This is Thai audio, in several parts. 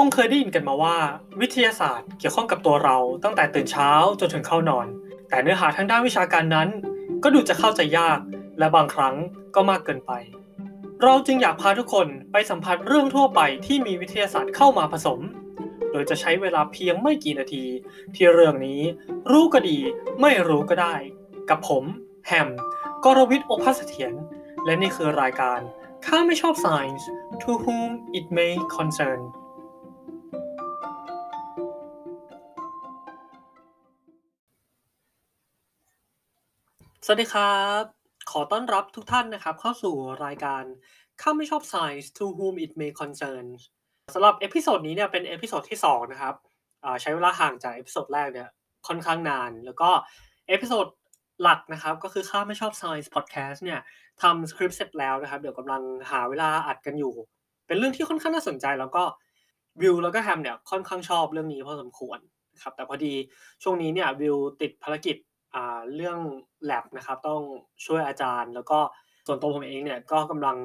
คงเคยได้ยินกันมาว่า วิทยาศาสตร์เกี่ยวข้องกับตัวเราตั้งแต่ตื่นเช้าจนถึงเข้านอน แต่เนื้อหาทางด้านวิชาการนั้น ก็ดูจะเข้าใจยาก และบางครั้งก็มากเกินไป เราจึงอยากพาทุกคนไปสัมผัสเรื่องทั่วไปที่มีวิทยาศาสตร์เข้ามาผสม โดยจะใช้เวลาเพียงไม่กี่นาที ที่เรื่องนี้รู้ก็ดีไม่รู้ก็ได้ กับผม แฮมกรวิทย์โอภาสเถียรและนี่คือรายการข้าไม่ชอบ Science to whom it may concern สวัสดีครับ ขอต้อนรับทุกท่านนะครับ เข้าสู่รายการข้าไม่ชอบ Science to whom it may concern สำหรับ episode นี้เนี่ยเป็น episode ที่2นะครับใช้เวลาห่างจาก episode แรกเนี่ยค่อนข้างนาน แล้วก็ episodeหลักนะครับก็คือข้าไม่ชอบ Science Podcast เนี่ยทำสคริปต์เสร็จแล้วนะครับ เดี๋ยวกำลังหาเวลาอัดกันอยู่ เป็นเรื่องที่ค่อนข้างน่าสนใจ แล้วก็วิวแล้วก็แฮมเนี่ยค่อนข้างชอบเรื่องนี้พอสมควรครับแต่พอดีช่วงนี้เนี่ยวิวติดภารกิจ เรื่อง lab นะครับต้องช่วยอาจารย์ แล้วก็ส่วนตัวผมเองเนี่ยก็กำลัง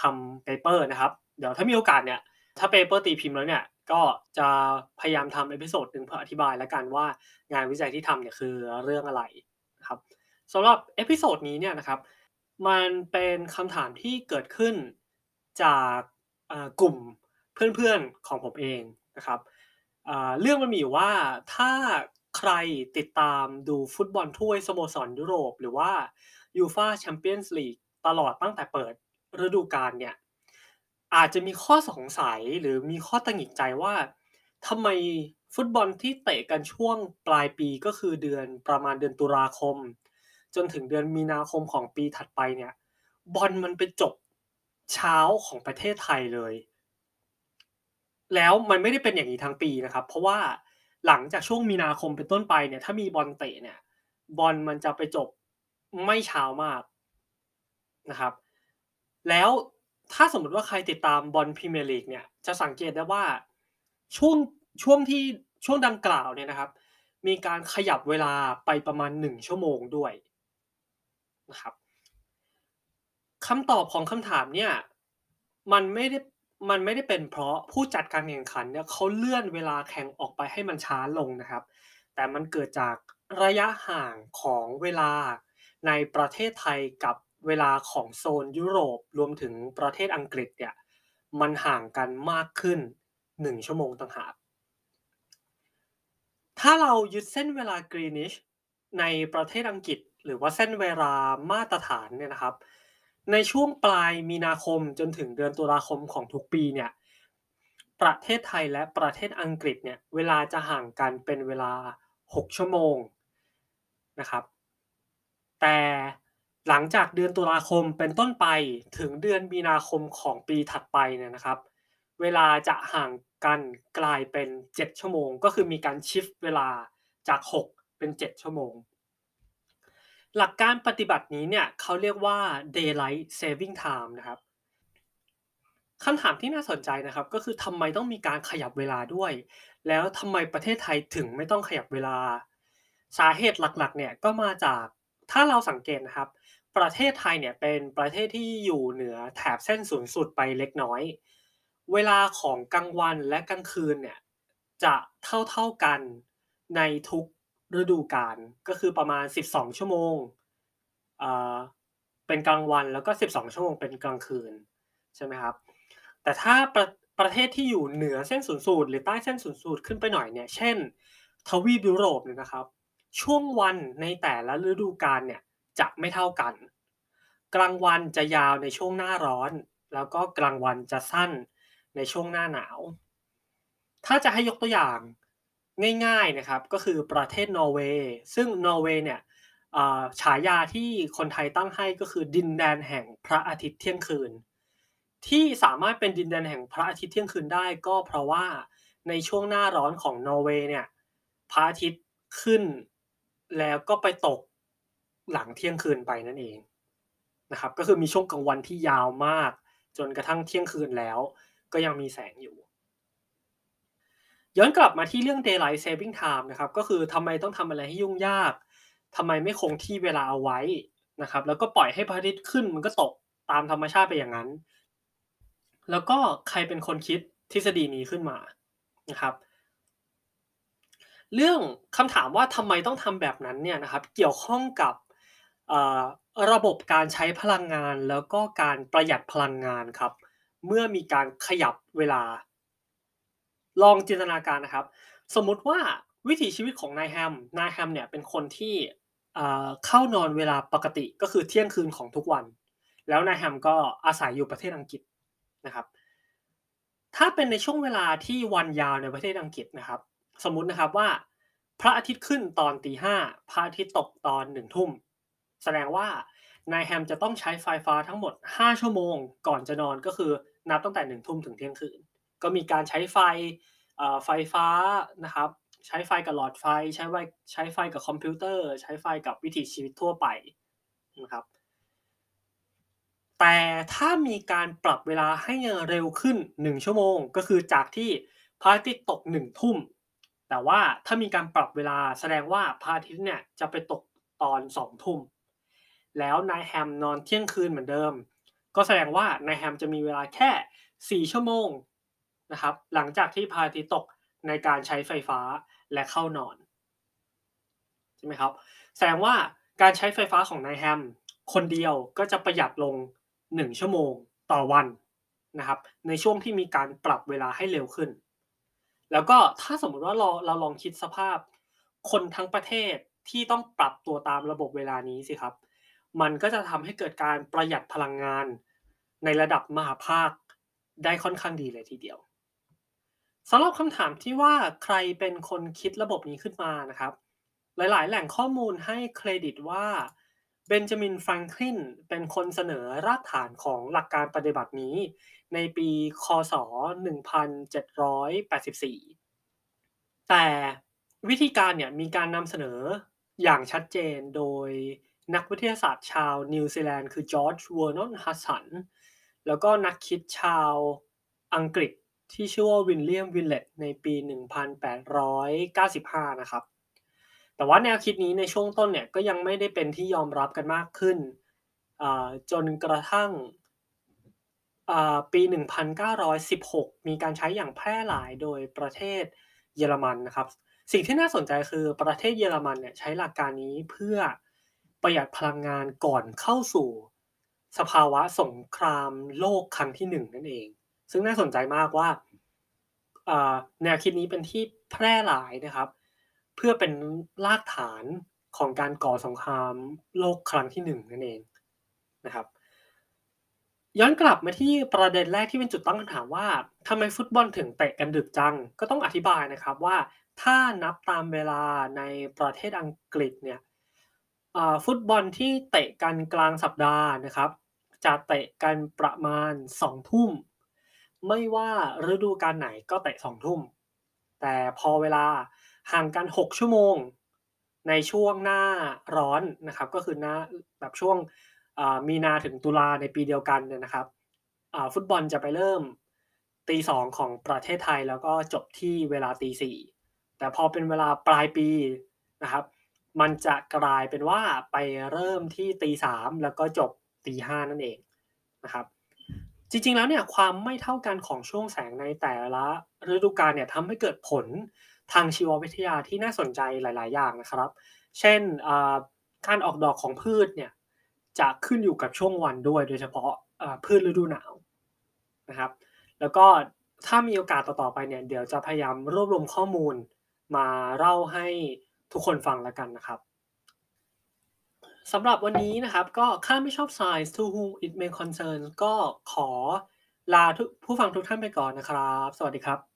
ทำ paper นะครับเดี๋ยวถ้ามีโอกาสเนี่ยถ้า paper ตีพิมพ์แล้วเนี่ยก็จะพยายามทำ episode หนึ่งเพื่ออธิบายแล้วกันว่างานวิจัยที่ทำเนี่ยคือเรื่องอะไรนะครับสำหรับ episode นี้เนี่ยนะครับมันเป็นคำถามที่เกิดขึ้นจากกลุ่มเพื่อนๆของผมเองนะครับเรื่องมันมีอยู่ว่าถ้า ใครติดตามดูฟุตบอลถ้วยสโมสรยุโรป หรือว่ายูฟ่าแชมเปี้ยนส์ลีกตลอดตั้งแต่เปิดฤดูกาลเนี่ย อาจจะมีข้อสงสัยหรือมีข้อตังหิดใจว่าทำไมฟุตบอลที่เตะกันช่วงปลายปีก็คือเดือนประมาณเดือนตุลาคม จนถึงเดือนมีนาคมของปีถัดไปเนี่ยบอลมันไปจบเช้าของประเทศไทยเลย แล้วมันไม่ได้เป็นอย่างนี้ทั้งปีนะครับ เพราะว่า หลังจากช่วงมีนาคมเป็นต้นไปเนี่ย ถ้ามีบอลเตะเนี่ย บอลมันจะไปจบไม่เช้ามากนะครับ แล้วถ้าสมมติว่าใครติดตามบอลพรีเมียร์ลีกเนี่ยจะสังเกตได้ว่าช่วงช่วงที่ช่วงดังกล่าวเนี่ยนะครับ มีการขยับเวลาไปประมาณหนึ่งชั่วโมงด้วยนะครับคำตอบของคำถามเนี่ย มันไม่ได้ มันไม่ได้เป็นเพราะผู้จัดการแข่งขันเนี่ยเขาเลื่อนเวลาแข่งออกไปให้มันช้าลงนะครับ แต่มันเกิดจากระยะห่างของเวลาในประเทศไทยกับเวลาของโซนยุโรปรวมถึงประเทศอังกฤษเนี่ยมันห่างกันมากขึ้น 1 ชั่วโมงต่างหากถ้าเรายึดเส้นเวลากรีนิชในประเทศอังกฤษ หรือว่าเส้นเวลามาตรฐานเนี่ยนะครับ ในช่วงปลายมีนาคมจนถึงเดือนตุลาคมของทุกปีเนี่ยประเทศไทยและประเทศอังกฤษเนี่ยเวลาจะห่างกันเป็นเวลา 6 ชั่วโมงนะครับแต่หลังจากเดือนตุลาคมเป็นต้นไปถึงเดือนมีนาคมของปีถัดไปเนี่ยนะครับ เวลาจะห่างกันกลายเป็น 7 ชั่วโมง ก็คือมีการชิฟเวลาจาก 6 เป็น 7 ชั่วโมง หลักการปฏิบัตินี้เนี่ยเขาเรียกว่า daylight saving time นะครับคำถามที่น่าสนใจนะครับ ก็คือทำไมต้องมีการขยับเวลาด้วย แล้วทำไมประเทศไทยถึงไม่ต้องขยับเวลา สาเหตุหลักๆเนี่ยก็มาจากถ้าเราสังเกตนะครับ ประเทศไทยเนี่ยเป็นประเทศที่อยู่เหนือแถบเส้นศูนย์สูตรไปเล็กน้อย เวลาของกลางวันและกลางคืนเนี่ยจะเท่าๆกันในทุก ฤดูกาลก็คือประมาณ 12 ชั่วโมงเป็นกลางวันแล้วก็ 12 ชั่วโมงเป็นกลางคืนใช่ไหมครับ แต่ถ้าประประเทศที่อยู่เหนือเส้นศูนย์สูตรหรือใต้เส้นศูนย์สูตรขึ้นไปหน่อยเนี่ย เช่น ทวีปยุโรปเนี่ยนะครับ ช่วงวันในแต่ละฤดูกาลเนี่ยจะไม่เท่ากัน กลางวันจะยาวในช่วงหน้าร้อน แล้วก็กลางวันจะสั้นในช่วงหน้าหนาว ถ้าจะให้ยกตัวอย่าง ง่ายๆนะครับ ก็คือประเทศนอร์เวย์ ซึ่งนอร์เวย์เนี่ยฉายาที่คนไทยตั้งให้ก็คือดินแดนแห่งพระอาทิตย์เที่ยงคืน ที่สามารถเป็นดินแดนแห่งพระอาทิตย์เที่ยงคืนได้ก็เพราะว่าในช่วงหน้าร้อนของนอร์เวย์เนี่ยพระอาทิตย์ขึ้นแล้วก็ไปตกหลังเที่ยงคืนไปนั่นเองนะครับก็คือมีช่วงกลางวันที่ยาวมาก จนกระทั่งเที่ยงคืนแล้ว ก็ยังมีแสงอยู่ ย้อนกลับมาที่เรื่อง daylight saving time นะครับ ก็คือทำไมต้องทำอะไรให้ยุ่งยากทำไมไม่คงที่เวลาเอาไว้นะครับ แล้วก็ปล่อยให้พระอาทิตย์ขึ้นมันก็ตกตามธรรมชาติไปอย่างนั้น แล้วก็ใครเป็นคนคิดทฤษฎีนี้ขึ้นมานะครับ เรื่องคำถามว่าทำไมต้องทำแบบนั้นเนี่ยนะครับ เกี่ยวข้องกับระบบการใช้พลังงานแล้วก็การประหยัดพลังงานครับ เมื่อมีการขยับเวลา ลองจินตนาการนะครับ สมมุติว่าวิถีชีวิตของนายแฮมนายแฮมเนี่ยเป็นคนที่เข้านอนเวลาปกติก็คือเที่ยงคืนของทุกวัน แล้วนายแฮมก็อาศัยอยู่ประเทศอังกฤษนะครับ ถ้าเป็นในช่วงเวลาที่วันยาวในประเทศอังกฤษนะครับ สมมุตินะครับว่า พระอาทิตย์ขึ้นตอนตีห้าพระอาทิตย์ตกตอนหนึ่งทุ่ม แสดงว่านายแฮมจะต้องใช้ไฟฟ้าทั้งหมด 5 ชั่วโมง ก่อนจะนอนก็คือนับตั้งแต่หนึ่งทุ่มถึงเที่ยงคืน ก็มีการใช้ไฟไฟฟ้านะครับ ใช้ไฟกับหลอดไฟ ใช้ไฟใช้ไฟกับคอมพิวเตอร์ ใช้ไฟกับวิถีชีวิตทั่วไปนะครับแต่ถ้ามีการปรับเวลาให้เร็วขึ้น 1 ชั่วโมง ก็คือจากที่พระอาทิตย์ตก1ทุ่ม แต่ว่าถ้ามีการปรับเวลาแสดงว่าพระอาทิตย์เนี่ยจะไปตกตอน2ทุ่ม แล้วนายแฮมนอนเที่ยงคืนเหมือนเดิม ก็แสดงว่านายแฮมจะมีเวลาแค่ 4 ชั่วโมง นะครับ หลังจากที่พระอาทิตย์ตกในการใช้ไฟฟ้าและเข้านอนใช่ไหมครับ แสดงว่าการใช้ไฟฟ้าของนายแฮม คนเดียวก็จะประหยัดลง 1 ชั่วโมงต่อวันนะครับ ในช่วงที่มีการปรับเวลาให้เร็วขึ้น แล้วก็ถ้าสมมุติว่าเราเราลองคิดสภาพ คนทั้งประเทศที่ต้องปรับตัวตามระบบเวลานี้สิครับ มันก็จะทำให้เกิดการประหยัดพลังงานในระดับมหาภาคได้ค่อนข้างดีเลยทีเดียว สำหรับคำถามที่ว่าใครเป็นคนคิดระบบนี้ขึ้นมานะครับ หลายๆ แหล่งข้อมูลให้เครดิตว่าเบนจามินแฟรงคลินเป็นคนเสนอรากฐานของหลักการปฏิบัตินี้ ในปีคศ 1784 แต่วิธีการเนี่ยมีการนำเสนออย่างชัดเจนโดยนักวิทยาศาสตร์ชาวนิวซีแลนด์คือจอร์จเวอร์นอนฮัดสันแล้วก็นักคิดชาวอังกฤษ ที่ชื่อว่าวิลเลียมวิลเลตในปี 1895 นะครับ แต่ว่าแนวคิดนี้ในช่วงต้นเนี่ยก็ยังไม่ได้เป็นที่ยอมรับกันมากขึ้น จนกระทั่งปี 1916 มีการใช้อย่างแพร่หลายโดยประเทศเยอรมันนะครับ สิ่งที่น่าสนใจคือประเทศเยอรมันเนี่ยใช้หลักการนี้เพื่อประหยัดพลังงานก่อนเข้าสู่ สภาวะสงครามโลกครั้งที่หนึ่งนั่นเอง ซึ่งน่าสนใจมากว่าแนวคิดนี้เป็นที่แพร่หลายนะครับ เพื่อเป็นรากฐานของการก่อสงครามโลกครั้งที่หนึ่งนั่นเองนะครับ ย้อนกลับมาที่ประเด็นแรกที่เป็นจุดตั้งคำถามว่าทำไมฟุตบอลถึงเตะกันดึกจัง ก็ต้องอธิบายนะครับว่าถ้านับตามเวลาในประเทศอังกฤษเนี่ยฟุตบอลที่เตะกันกลางสัปดาห์นะครับ จะเตะกันประมาณ2ทุ่ม ไม่ว่าฤดูกาลไหนก็เตะสองทุ่ม แต่พอเวลาห่างกัน 6 ชั่วโมง ในช่วงหน้าร้อนนะครับ ก็คือหน้าแบบช่วงมีนาถึงตุลาในปีเดียวกันเนี่ยนะครับฟุตบอลจะไปเริ่มตีสองของประเทศไทยแล้วก็จบที่เวลาตีสี่แต่พอเป็นเวลาปลายปีนะครับมันจะกลายเป็นว่าไปเริ่มที่ตีสามแล้วก็จบตีห้านั่นเองนะครับ จริงๆแล้วเนี่ยความไม่เท่ากันของช่วงแสงในแต่ละฤดูกาลเนี่ยทำให้เกิดผลทางชีววิทยาที่น่าสนใจหลาย ๆ อย่างนะครับ เช่นการออกดอกของพืชเนี่ยจะขึ้นอยู่กับช่วงวันด้วยโดยเฉพาะพืชฤดูหนาวนะครับ แล้วก็ถ้ามีโอกาสต่อๆไปเนี่ยเดี๋ยวจะพยายามรวบรวมข้อมูลมาเล่าให้ทุกคนฟังแล้วกันนะครับ สำหรับวันนี้นะครับ ก็ข้าไม่ชอบ Science to whom it may concern ก็ขอลาผู้ฟังทุกท่านไปก่อนนะครับ สวัสดีครับ